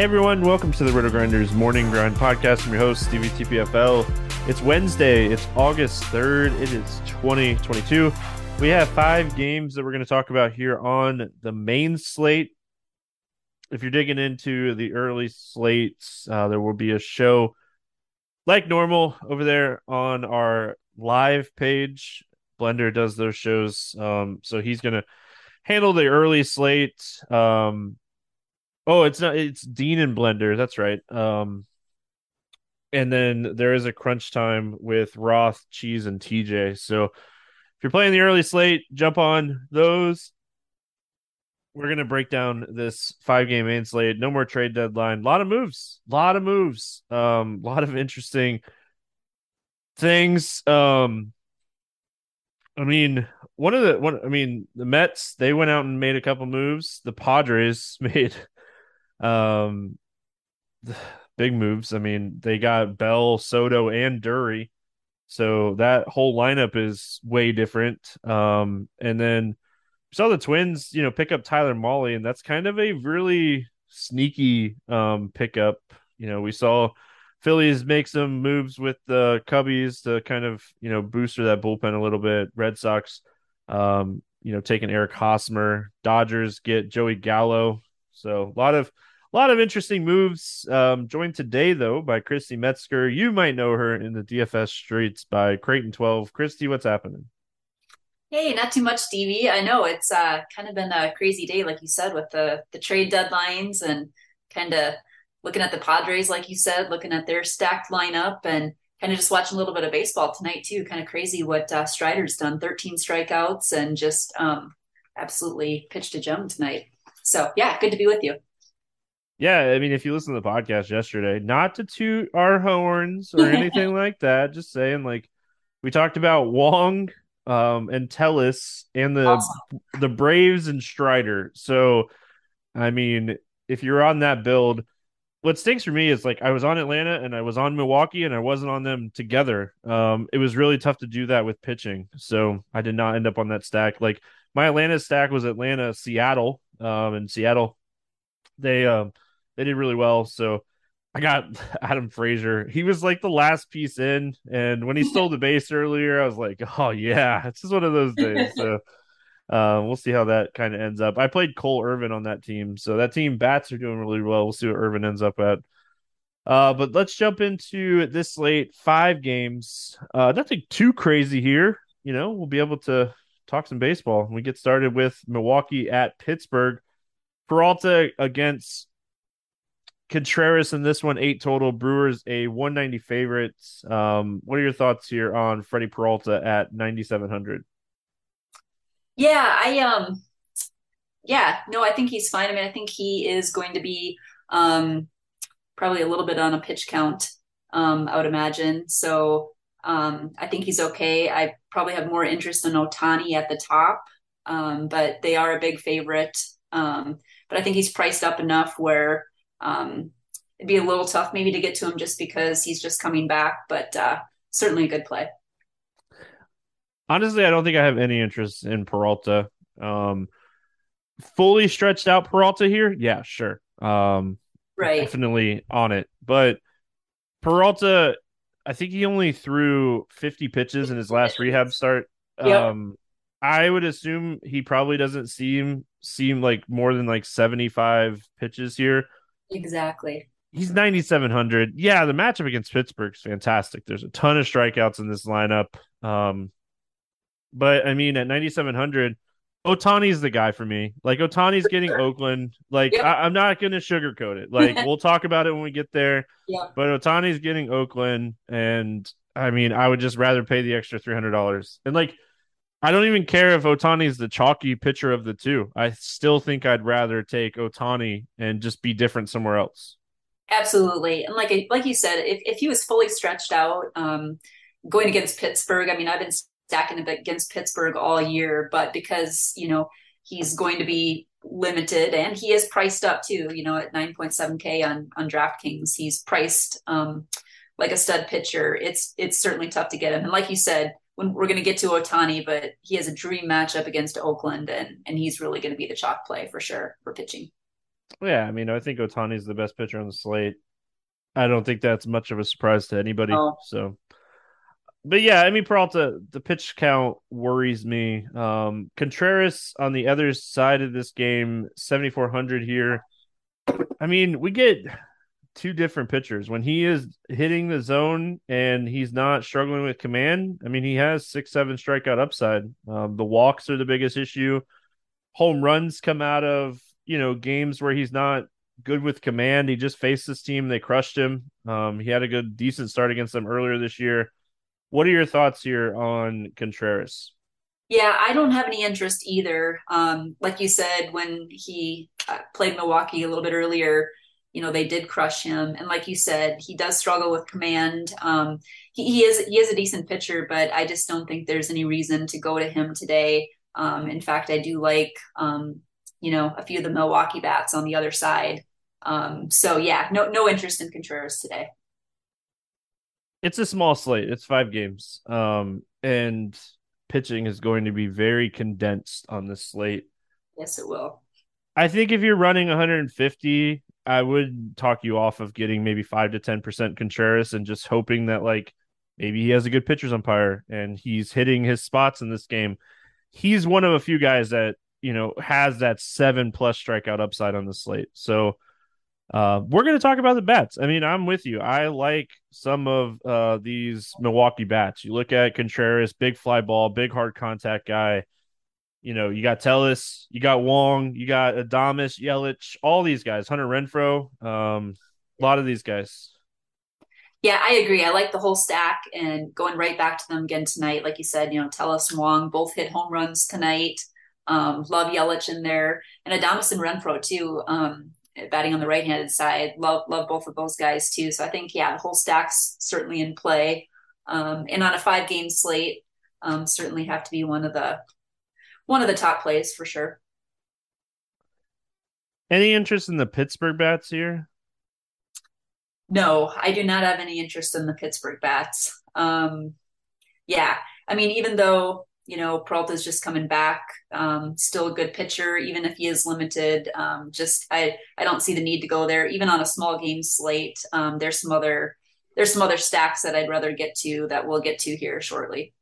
Hey everyone, welcome to the RotoGrinders Morning Grind Podcast. I'm your host, Stevie TPFL. It's Wednesday, it's August 3rd, it is 2022. We have five games that we're going to talk about here on the main slate. If you're digging into the early slates, uh, there will be a show like normal over there on our live page. Blender does those shows. Um, so he's going to handle the early slate. Um, Oh, it's not. It's Dean and Blender. That's right. Um, and then there is a crunch time with Roth, Cheese, and TJ. So if you're playing the early slate, jump on those. We're gonna break down this five game main slate. No more trade deadline. A lot of moves. A lot of moves. Um, a lot of interesting things. Um, I mean, one of the one. I mean, the Mets. They went out and made a couple moves. The Padres made um, big moves. I mean, they got Bell, Soto, and Drury. So that whole lineup is way different. Um, and then we saw the Twins, you know, pick up Tyler Mahle, and that's kind of a really sneaky um pickup. You know, we saw Phillies make some moves with the Cubbies to kind of, you know, booster that bullpen a little bit. Red Sox, um, you know, taking Eric Hosmer. Dodgers get Joey Gallo. So a lot of a lot of interesting moves. Um, joined today though by Christy Metzger. You might know her in the DFS streets by Creighton Twelve. Christy, what's happening? Hey, not too much, Stevie. I know it's uh, kind of been a crazy day, like you said, with the the trade deadlines and kind of looking at the Padres, like you said, looking at their stacked lineup and kind of just watching a little bit of baseball tonight too. Kind of crazy what uh, Strider's done: thirteen strikeouts and just um, absolutely pitched a gem tonight. So yeah, good to be with you. Yeah, I mean, if you listen to the podcast yesterday, not to toot our horns or anything like that, just saying, like, we talked about Wong um, and Tellez and the awesome. the Braves and Strider. So, I mean, if you're on that build, what stinks for me is like I was on Atlanta and I was on Milwaukee and I wasn't on them together. Um, it was really tough to do that with pitching, so I did not end up on that stack. Like my Atlanta stack was Atlanta, Seattle, um, and Seattle. They um they did really well. So I got Adam Frazier. He was like the last piece in, and when he stole the base earlier, I was like, "Oh yeah, it's just one of those days." So uh, we'll see how that kind of ends up. I played Cole Irvin on that team, so that team bats are doing really well. We'll see what Irvin ends up at. Uh, but let's jump into this late five games. Uh, nothing too crazy here. You know, we'll be able to talk some baseball. We get started with Milwaukee at Pittsburgh. Peralta against Contreras in this one, eight total. Brewers a 190 favorites. Um, what are your thoughts here on Freddie Peralta at 9,700? Yeah, I um, yeah, no, I think he's fine. I mean, I think he is going to be um, probably a little bit on a pitch count. Um, I would imagine. So um, I think he's okay. I probably have more interest in Ohtani at the top, um, but they are a big favorite. Um, but I think he's priced up enough where um, it'd be a little tough maybe to get to him just because he's just coming back, but uh, certainly a good play. Honestly, I don't think I have any interest in Peralta. Um, fully stretched out Peralta here, yeah, sure. Um, right, definitely on it. But Peralta, I think he only threw 50 pitches in his last rehab start. Yep. Um, I would assume he probably doesn't seem seem like more than like 75 pitches here. Exactly. He's 9,700. Yeah, the matchup against Pittsburgh is fantastic. There's a ton of strikeouts in this lineup. Um, but I mean, at 9,700, Ohtani's the guy for me. Like Ohtani's getting Oakland. Like yep. I, am not going to sugarcoat it. Like we'll talk about it when we get there. Yeah. But Ohtani's getting Oakland, and I mean, I would just rather pay the extra three hundred dollars. And like, I don't even care if Ohtani's the chalky pitcher of the two. I still think I'd rather take Ohtani and just be different somewhere else. Absolutely, and like like you said, if if he was fully stretched out, um, going against Pittsburgh, I mean, I've been stacking against Pittsburgh all year, but because you know he's going to be limited and he is priced up too, you know, at 9.7k on on DraftKings, he's priced um, like a stud pitcher. It's it's certainly tough to get him, and like you said when we're going to get to Ohtani, but he has a dream matchup against Oakland, and and he's really going to be the chalk play for sure for pitching. Yeah, I mean, I think Ohtani is the best pitcher on the slate. I don't think that's much of a surprise to anybody. Oh. So, but yeah, I mean, Peralta, the pitch count worries me. Um, Contreras on the other side of this game, seventy four hundred here. I mean, we get two different pitchers. When he is hitting the zone and he's not struggling with command, I mean, he has six, seven strikeout upside. Um, the walks are the biggest issue. Home runs come out of, you know, games where he's not good with command. He just faced this team. They crushed him. Um, he had a good, decent start against them earlier this year. What are your thoughts here on Contreras? Yeah, I don't have any interest either. Um, like you said, when he uh, played Milwaukee a little bit earlier, you know they did crush him. And like you said he does struggle with command. Um, he, he, is he is a decent pitcher but i just don't think there's any reason to go to him today. Um, in fact i do like um, you know a few of the milwaukee bats on the other side. Um, so yeah no no interest in contreras today it's a small slate it's five games um, and pitching is going to be very condensed on this slate yes it will I think if you're running 150 I would talk you off of getting maybe five to ten percent Contreras and just hoping that like maybe he has a good pitcher's umpire and he's hitting his spots in this game. He's one of a few guys that you know has that seven plus strikeout upside on the slate. So uh, we're going to talk about the bats. I mean, I'm with you. I like some of uh, these Milwaukee bats. You look at Contreras, big fly ball, big hard contact guy you know, you got Tellez, you got Wong, you got Adames, Yelich, all these guys, Hunter Renfroe, um, a lot of these guys. Yeah, I agree. I like the whole stack and going right back to them again tonight. Like you said, you know, Tellez and Wong both hit home runs tonight. Um, love Yelich in there and Adames and Renfroe too. Um, batting on the right handed side. Love love both of those guys too. So I think yeah, the whole stack's certainly in play. Um, and on a five game slate, um, certainly have to be one of the one of the top plays for sure. Any interest in the Pittsburgh bats here? No, I do not have any interest in the Pittsburgh bats. Um, yeah, I mean, even though you know Peralta's just coming back, um, still a good pitcher, even if he is limited. Um, just I I don't see the need to go there, even on a small game slate. Um, there's some other there's some other stacks that I'd rather get to that we'll get to here shortly.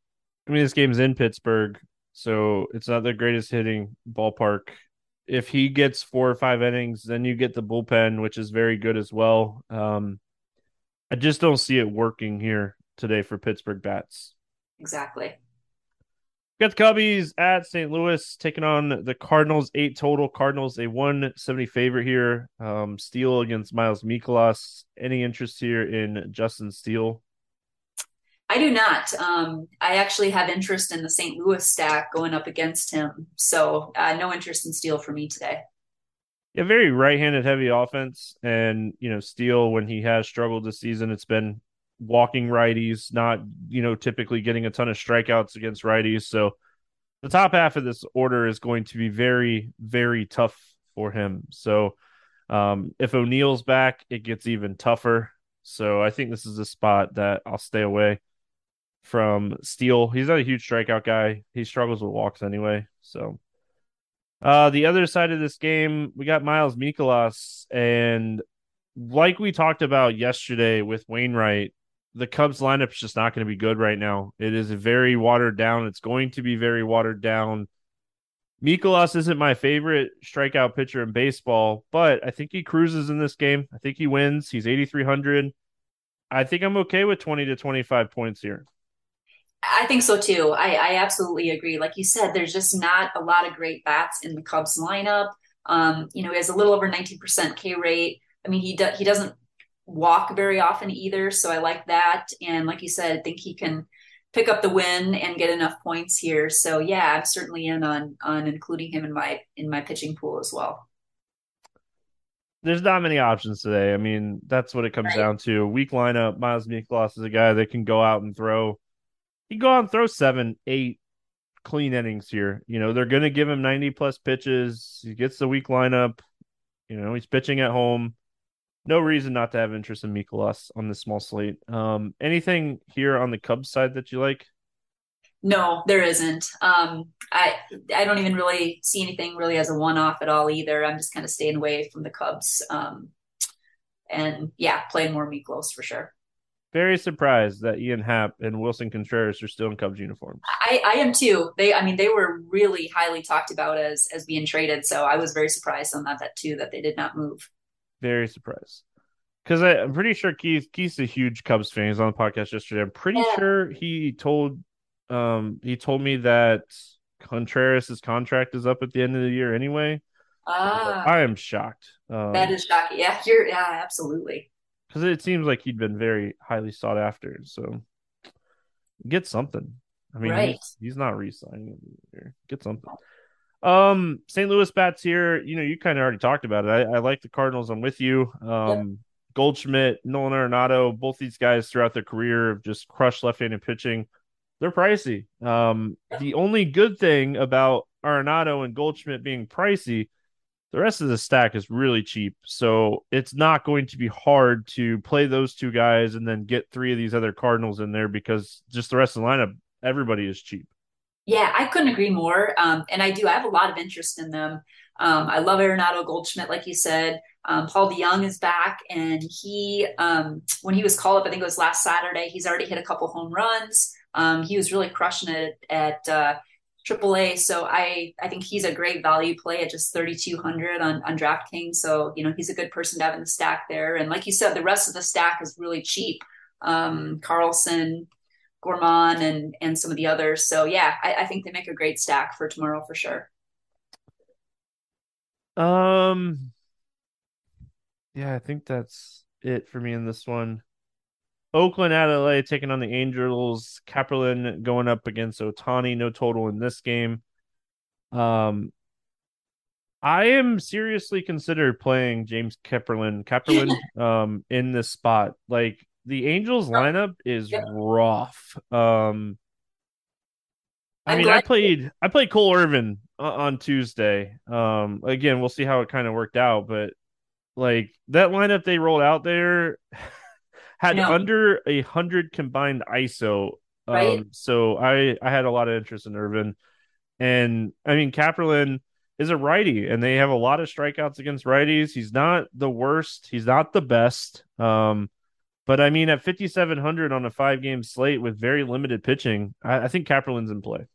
I mean, this game's in Pittsburgh. So it's not the greatest hitting ballpark. If he gets four or five innings, then you get the bullpen, which is very good as well. Um, I just don't see it working here today for Pittsburgh bats. Exactly. Got the Cubbies at St. Louis taking on the Cardinals, eight total. Cardinals, a 170 favorite here. Um, Steele against Miles Mikolas. Any interest here in Justin Steele? I do not. Um, I actually have interest in the St. Louis stack going up against him. So uh, no interest in Steele for me today. Yeah, very right-handed heavy offense, and you know Steele when he has struggled this season, it's been walking righties, not you know typically getting a ton of strikeouts against righties. So the top half of this order is going to be very very tough for him. So um, if O'Neill's back, it gets even tougher. So I think this is a spot that I'll stay away from Steele. He's not a huge strikeout guy. He struggles with walks anyway. So uh, the other side of this game, we got Miles Mikolas, and like we talked about yesterday with Wainwright, the Cubs lineup is just not going to be good right now. It is very watered down. It's going to be very watered down. Mikolas isn't my favorite strikeout pitcher in baseball, but I think he cruises in this game. I think he wins. He's 8,300. I think I'm okay with 20 to 25 points here. I think so too. I, I absolutely agree. Like you said, there's just not a lot of great bats in the Cubs lineup. Um, you know, he has a little over 19% K rate. I mean, he do, he doesn't walk very often either. So I like that. And like you said, I think he can pick up the win and get enough points here. So yeah, I'm certainly in on on including him in my in my pitching pool as well. There's not many options today. I mean, that's what it comes right. down to. Weak lineup. Miles Mikolas is a guy that can go out and throw. He can go out and throw seven, eight clean innings here. You know, they're going to give him 90 plus pitches. He gets the weak lineup. You know, he's pitching at home no reason not to have interest in Mikolas on this small slate. Um, anything here on the Cubs side that you like? No, there isn't. Um, I I don't even really see anything really as a one off at all either. I'm just kind of staying away from the Cubs. Um, and yeah, playing more Mikolas for sure. Very surprised that Ian Happ and Willson Contreras are still in Cubs uniforms. I, I am too. They, I mean, they were really highly talked about as as being traded. So I was very surprised on that that too that they did not move very surprised because I'm pretty sure Keith Keith's a huge Cubs fan. He's on the podcast yesterday. I'm pretty yeah. sure he told um he told me that Contreras' contract is up at the end of the year anyway. Ah, I am shocked. Um, that is shocking. Yeah, you're yeah, absolutely. Because it seems like he'd been very highly sought after. So get something. I mean, right. he's, he's not re-signing. Get something. Um, St. Louis bats here. You know, you kind of already talked about it. I, I, like the Cardinals. I'm with you. Um, Goldschmidt, Nolan Arenado, both these guys throughout their career have just crushed left-handed pitching. They're pricey. Um, the only good thing about Arenado and Goldschmidt being pricey, the rest of the stack is really cheap. So it's not going to be hard to play those two guys and then get three of these other Cardinals in there because just the rest of the lineup, everybody is cheap. Yeah, I couldn't agree more. Um, and I do. I have a lot of interest in them. Um, I love Arenado Goldschmidt, like you said. Um, Paul DeJong is back, and he, um, when he was called up, I think it was last Saturday. He's already hit a couple home runs. Um, he was really crushing it at uh, AAA. So I, I think he's a great value play at just 3,200 on, on DraftKings. So you know he's a good person to have in the stack there. And like you said, the rest of the stack is really cheap. Um, Carlson, Gorman and and some of the others. So yeah, I, I think they make a great stack for tomorrow for sure. Um, yeah, I think that's it for me in this one. Oakland at LA taking on the Angels. Kaprielian going up against Ohtani. No total in this game. Um, I am seriously considered playing James Kaprielian. Kaprielian, um, in this spot. Like the Angels lineup is rough. Um, I mean, I played I played Cole Irvin on Tuesday. Um, again, we'll see how it kind of worked out, but like that lineup they rolled out there had under a hundred combined ISO. Um, right. so I I had a lot of interest in Irvin, and I mean Kaprielian is a righty, and they have a lot of strikeouts against righties. He's not the worst. He's not the best. Um, but I mean, at 5,700 on a five game slate with very limited pitching, I, I think Kaprielian's in play.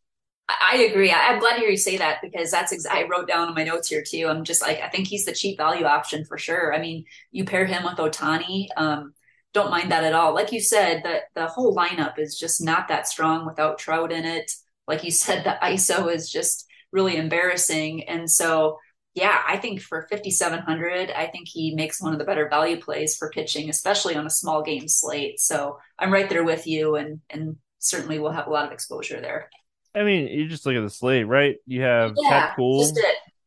I agree. I'm glad to hear you say that because that's I wrote down in my notes here too. I'm just like I think he's the cheap value option for sure. I mean, you pair him with Ohtani, um, don't mind that at all. Like you said, the the whole lineup is just not that strong without Trout in it. like you said, the ISO is just really embarrassing. And so, yeah, I think for 5,700, I think he makes one of the better value plays for pitching, especially on a small game slate. So I'm right there with you, and and certainly we'll have a lot of exposure there. I mean, you just look at the slate, right? You have yeah, Chad Kuhl,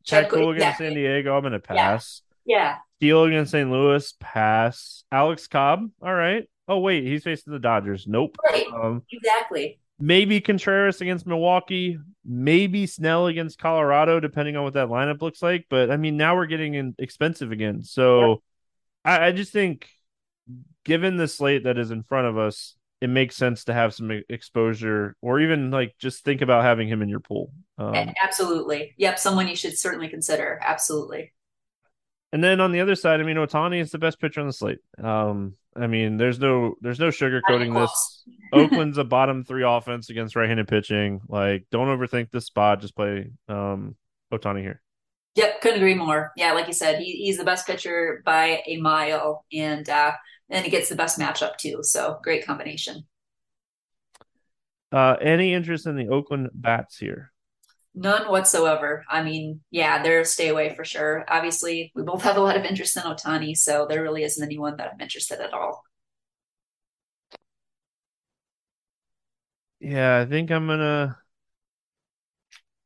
Chad Kuhl against exactly. San Diego. I'm to pass. Yeah. yeah. Steele against St. Louis, pass. Alex Cobb, all right. Oh wait, he's facing the Dodgers. Nope. Right. Um, exactly. Maybe Contreras against Milwaukee. Maybe Snell against Colorado, depending on what that lineup looks like. But I mean, now we're getting in expensive again. So yeah. I, I just think, given the slate that is in front of us, it makes sense to have some exposure, or even like just think about having him in your pool. Um, Absolutely. Yep. Someone you should certainly consider. Absolutely. And then on the other side, I mean, Ohtani is the best pitcher on the slate. Um, I mean, there's no there's no sugarcoating this. Oakland's a bottom three offense against right-handed pitching. Like, don't overthink this spot. Just play um, Ohtani here. Yep, couldn't agree more. Yeah, like you said, he, he's the best pitcher by a mile, and uh, and he gets the best matchup too. So great combination. Uh, any interest in the Oakland bats here? None whatsoever. I mean, yeah, they're stay away for sure. Obviously, we both have a lot of interest in Ohtani, so there really isn't anyone that I'm interested at all. Yeah, I think I'm gonna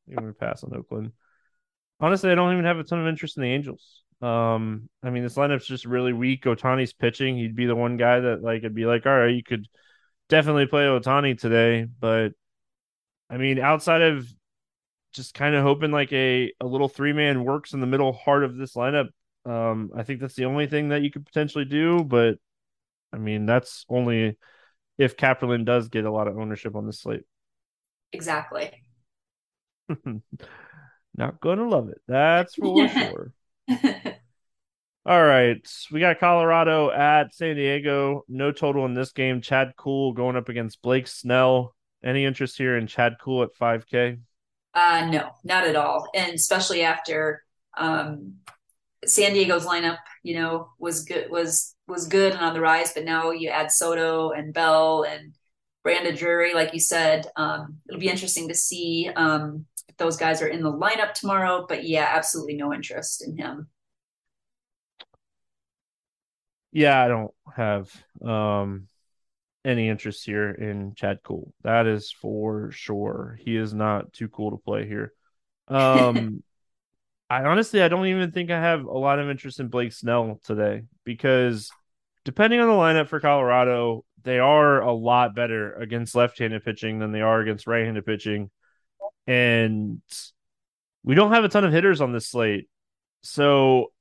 I'm gonna pass on Oakland. Honestly, I don't even have a ton of interest in the Angels. Um, I mean, this lineup's just really weak. Ohtani's pitching. He'd be the one guy that like it'd be like, all right, you could definitely play Ohtani today, but I mean, outside of just kind of hoping like a, a little three man works in the middle heart of this lineup. Um, I think that's the only thing that you could potentially do, but I mean that's only if Kaprielian does get a lot of ownership on the slate. Exactly. Not gonna love it. That's for sure. All right. We got Colorado at San Diego. No total in this game. Chad Kuhl going up against Blake Snell. Any interest here in Chad Kuhl at 5K? Uh, no, not at all. And especially after um, San Diego's lineup, you know, was good was was good and on the rise, but now you add Soto and Bell and Brandon Drury, like you said. Um, it'll be interesting to see um, if those guys are in the lineup tomorrow. But yeah, absolutely no interest in him. Yeah, I don't have um any interest here in Chad Kuhl. That is for sure. He is not too cool to play here. Um, I honestly, I don't even think I have a lot of interest in Blake Snell today because depending on the lineup for Colorado, they are a lot better against left-handed pitching than they are against right-handed pitching, and we don't have a ton of hitters on this slate. So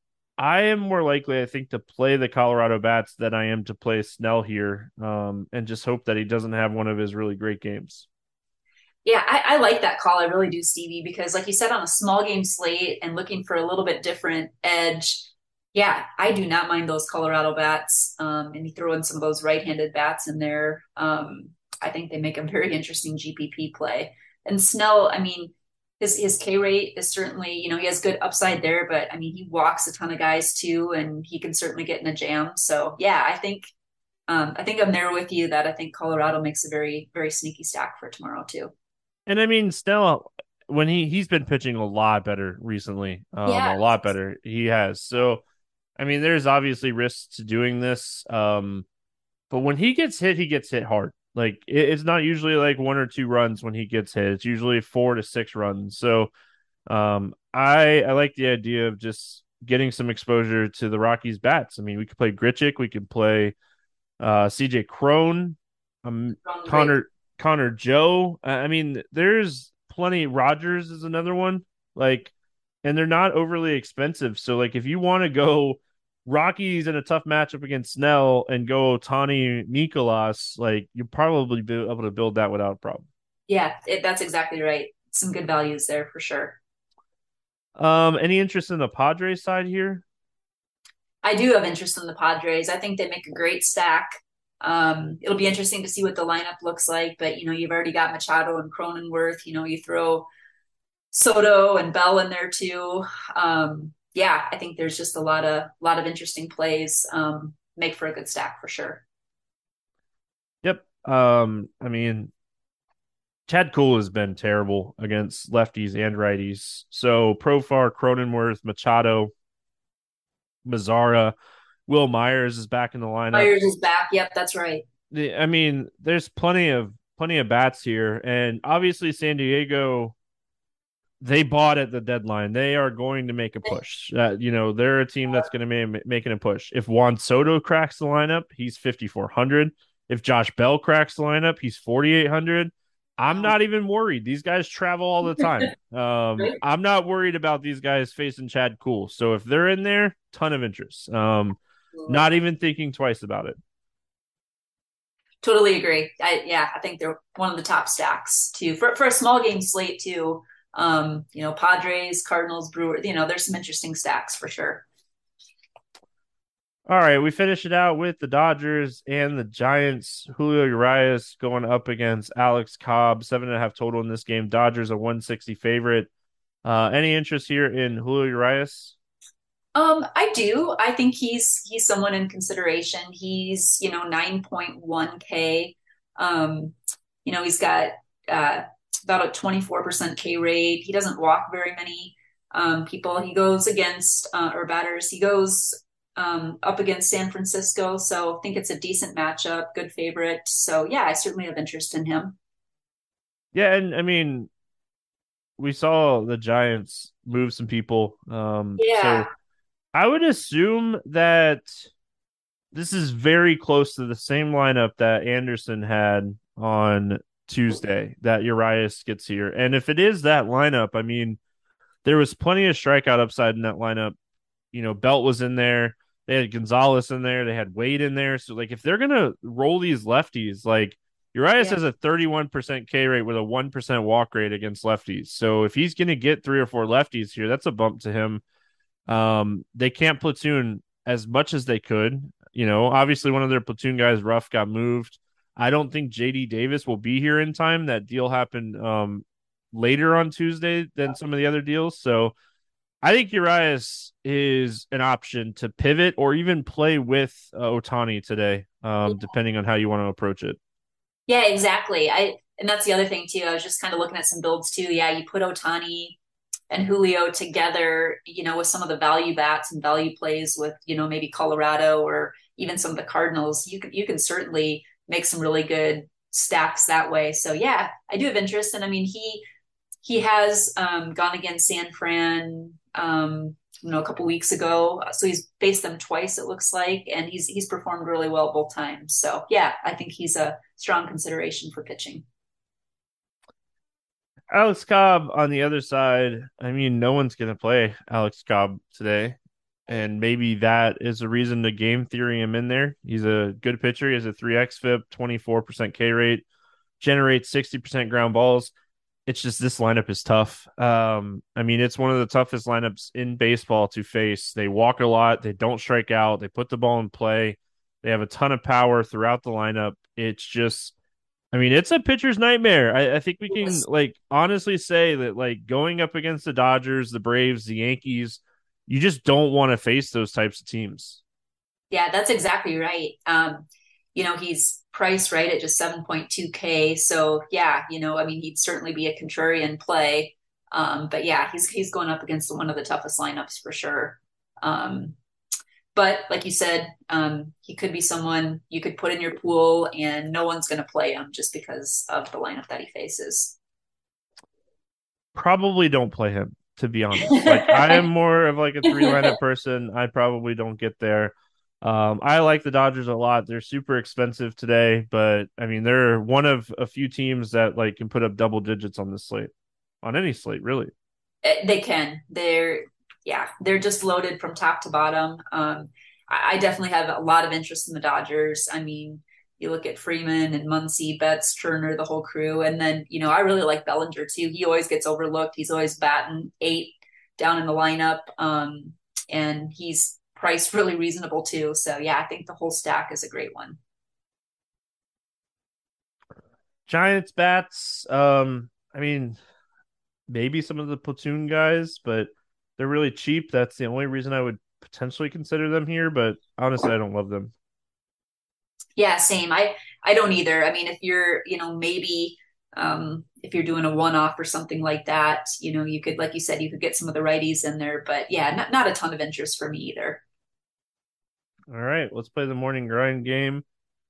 I am more likely, I think, to play the Colorado Bats than I am to play Snell here, um, and just hope that he doesn't have one of his really great games. Yeah, I, I, like that call. I really do, Stevie, because like you said, on a small game slate and looking for a little bit different edge, yeah, I do not mind those Colorado bats. Um, and you throw in some of those right-handed bats in there. Um, I think they make a very interesting GPP play. And Snell, I mean, his his K rate is certainly, you know, he has good upside there, but I mean, he walks a ton of guys too, and he can certainly get in a jam. So yeah, I think um, I think I'm there with you that I think Colorado makes a very very sneaky stack for tomorrow too. And I mean, still, when he he's been pitching a lot better recently, um, yeah. a lot better he has. So, I mean, there's obviously risks to doing this, um, but when he gets hit, he gets hit hard. Like it's not usually like one or two runs when he gets hit. It's usually four to six runs. So um I I like the idea of just getting some exposure to the Rockies bats. I mean, we could play Grichuk, we could play uh CJ Cron, um Connor Connor Joe. I mean, there's plenty Rogers is another one. Like and they're not overly expensive. So like if you want to go Rockies in a tough matchup against Snell and go Tani Mikolas, like you probably be able to build that without a problem. Yeah, it, that's exactly right. Some good values there for sure. Um, any interest in the Padres side here? I do have interest in the Padres. I think they make a great stack. Um, it'll be interesting to see what the lineup looks like, but you know, you've already got Machado and Cronenworth. You know, you throw Soto and Bell in there too. Um, yeah, I think there's just a lot of lot of interesting plays. Um, make for a good stack for sure. Yep. Um, I mean, Chad Kuhl has been terrible against lefties and righties. So Profar, Cronenworth, Machado, Mazara, Wil Myers is back in the lineup. Myers is back. Yep, that's right. I mean, there's plenty of plenty of bats here, and obviously San Diego. They bought at the deadline. They are going to make a push. Uh, you know, they're a team that's going to be making a push. If Juan Soto cracks the lineup, he's 5,400. If Josh Bell cracks the lineup, he's 4,800. I'm not even worried. These guys travel all the time. Um, I'm not worried about these guys facing Chad Kuhl. So if they're in there, ton of interest. Um, not even thinking twice about it. Totally agree. I yeah, I think they're one of the top stacks too for for a small game slate too. Um, you know, Padres, Cardinals, Brewers. You know, there's some interesting stacks for sure. All right, we finish it out with the Dodgers and the Giants. Julio Urias going up against Alex Cobb, seven and a half total in this game. Dodgers a 160 favorite. Uh, any interest here in Julio Urias? Um, I do. I think he's he's someone in consideration. He's you know 9.1k. Um, you know he's got uh, about a 24% K rate. He doesn't walk very many um, people. He goes against uh, or batters. He goes um, up against San Francisco. So I think it's a decent matchup, good favorite. So yeah, I certainly have interest in him. Yeah, and I mean, we saw the Giants move some people. Um, yeah. So I would assume that this is very close to the same lineup that Anderson had on Tuesday that Urias gets here. And if it is that lineup, I mean, there was plenty of strikeout upside in that lineup. You know, Belt was in there. They had Gonzalez in there. They had Wade in there. So like if they're gonna roll these lefties, like Urias yeah. has a 31% K rate with a 1% walk rate against lefties. So if he's gonna get three or four lefties here, that's a bump to him. Um, they can't platoon as much as they could. You know, obviously one of their platoon guys, Ruf, got moved. I don't think JD Davis will be here in time. That deal happened um later on Tuesday than some of the other deals. So I think Urias is an option to pivot or even play with uh, Ohtani today, um, depending on how you want to approach it. Yeah, exactly. I and that's the other thing too. I was just kind of looking at some builds too. Yeah, you put Ohtani and Julio together, you know, with some of the value bats and value plays with, you know, maybe Colorado or even some of the Cardinals. You can you can certainly make some really good stacks that way. So yeah, I do have interest. And I mean, he he has um, gone against San Fran, um, you know, a couple weeks ago. So he's faced them twice, it looks like, and he's he's performed really well both times. So yeah, I think he's a strong consideration for pitching. Alex Cobb on the other side. I mean, no one's going to play Alex Cobb today. And maybe that is a reason to game theory him in there. He's a good pitcher. He has a 3x FIP, 24% K rate, generates 60% ground balls it's just this lineup is tough. Um, I mean, it's one of the toughest lineups in baseball to face. They walk a lot, they don't strike out, they put the ball in play, they have a ton of power throughout the lineup. It's just, I mean, it's a pitcher's nightmare. I, I think we can like honestly say that like going up against the Dodgers, the Braves, the Yankees, you just don't want to face those types of teams. Yeah, that's exactly right. Um, you know, he's priced right at just 7.2K. So yeah, you know, I mean, he'd certainly be a contrarian play. Um, but yeah, he's he's going up against one of the toughest lineups for sure. Um, but like you said, um, he could be someone you could put in your pool, and no one's going to play him just because of the lineup that he faces. Probably don't play him, to be honest. Like I am more of like a three lineup person. I probably don't get there. Um, I like the Dodgers a lot. They're super expensive today, but I mean they're one of a few teams that like can put up double digits on this slate, on any slate, really. Eh, they can. They're yeah, they're just loaded from top to bottom. Um, I, I definitely have a lot of interest in the Dodgers. I mean, you look at Freeman and Muncy, Betts, Turner, the whole crew, and then you know I really like Bellinger too. He always gets overlooked. He's always batting eight down in the lineup, um, and he's priced really reasonable too. So yeah, I think the whole stack is a great one. Giants bats. Um, I mean, maybe some of the platoon guys, but they're really cheap. That's the only reason I would potentially consider them here. But honestly, I don't love them. Yeah, same. I I don't either. I mean, if you're, you know, maybe Um, if you're doing a one off or something like that, you know, you could, like you said, you could get some of the righties in there, but yeah, not, not a ton of interest for me either. All right, let's play the morning grind game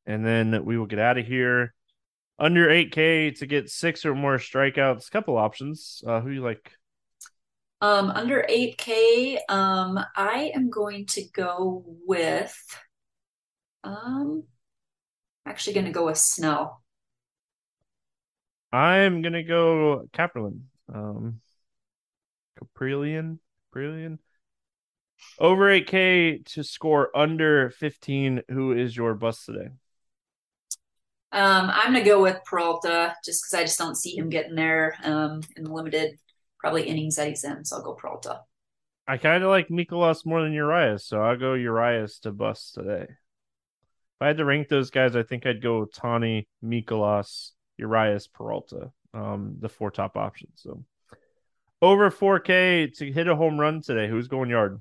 and then we will get out of here. Under 8K to get six or more strikeouts. A couple options. Uh, who you like? Um, under 8K, um, I am going to go with um actually gonna go with Snow. I'm gonna go Kaprielian. Um Kaprielian. Kaprielian. Over 8K to score under 15. Who is your bust today? Um, I'm gonna go with Peralta just because I just don't see him getting there um, in the limited probably innings that he's in. So I'll go Peralta. I kind of like Mikolas more than Urias, so I'll go Urias to bust today. If I had to rank those guys, I think I'd go Tani, Mikolas, Urias, Peralta, um, the four top options. So over 4K to hit a home run today. Who's going yard?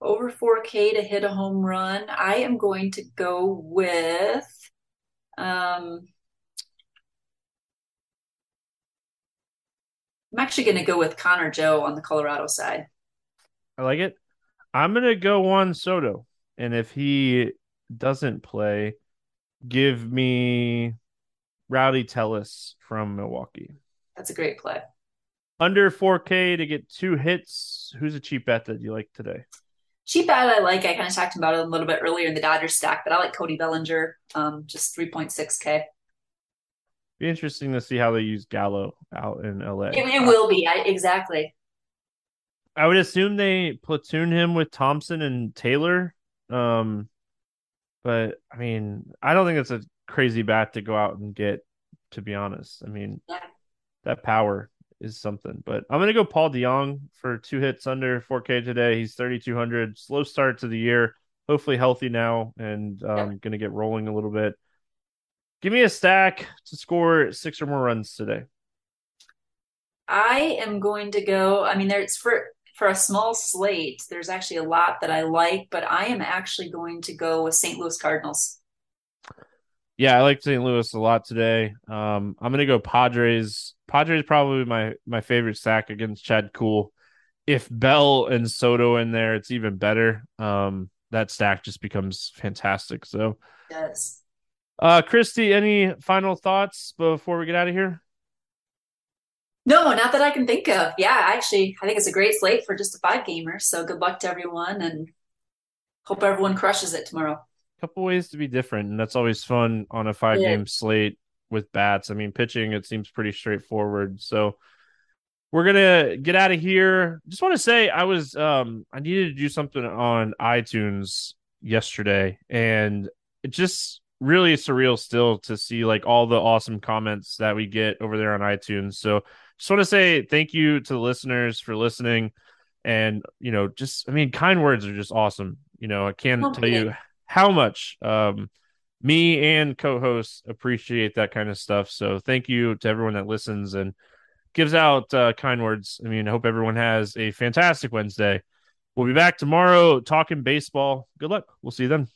Over 4K to hit a home run. I am going to go with um, I'm actually going to go with Connor Joe on the Colorado side. I like it. I'm going to go Juan Soto. And if he doesn't play, give me Rowdy Tellez from Milwaukee. That's a great play. Under 4K to get two hits. Who's a cheap bet that you like today? Cheap bet I like. I kind of talked about it a little bit earlier in the Dodgers stack, but I like Cody Bellinger, um, just 3.6K. Be interesting to see how they use Gallo out in LA. It, it will be I, exactly. I would assume they platoon him with Thompson and Taylor. Um, but I mean, I don't think it's a crazy bat to go out and get. To be honest, I mean, yeah. that power is something. But I'm gonna go Paul DeJong for two hits under 4K today. He's 3,200. Slow start to the year. Hopefully healthy now and um, gonna get rolling a little bit. Give me a stack to score six or more runs today. I am going to go. I mean, there's for for a small slate. There's actually a lot that I like, but I am actually going to go with St. Louis Cardinals. Yeah, I like St. Louis a lot today. Um, I'm gonna go Padres. Padres probably my my favorite stack against Chad Kuhl. If Bell and Soto in there, it's even better. Um, that stack just becomes fantastic. So, yes. Uh, Christy, any final thoughts before we get out of here? No, not that I can think of. Yeah, actually, I think it's a great slate for just a five gamer. So good luck to everyone and hope everyone crushes it tomorrow. A couple ways to be different, and that's always fun on a five yeah. game slate with bats. I mean, pitching, it seems pretty straightforward. So we're gonna get out of here. Just want to say I was um I needed to do something on iTunes yesterday, and it just really surreal still to see like all the awesome comments that we get over there on iTunes. So just want to say thank you to the listeners for listening. And, you know, just, I mean, kind words are just awesome. You know, I can't okay. tell you how much um, me and co-hosts appreciate that kind of stuff. So thank you to everyone that listens and gives out uh, kind words. I mean, I hope everyone has a fantastic Wednesday. We'll be back tomorrow talking baseball. Good luck. We'll see you then.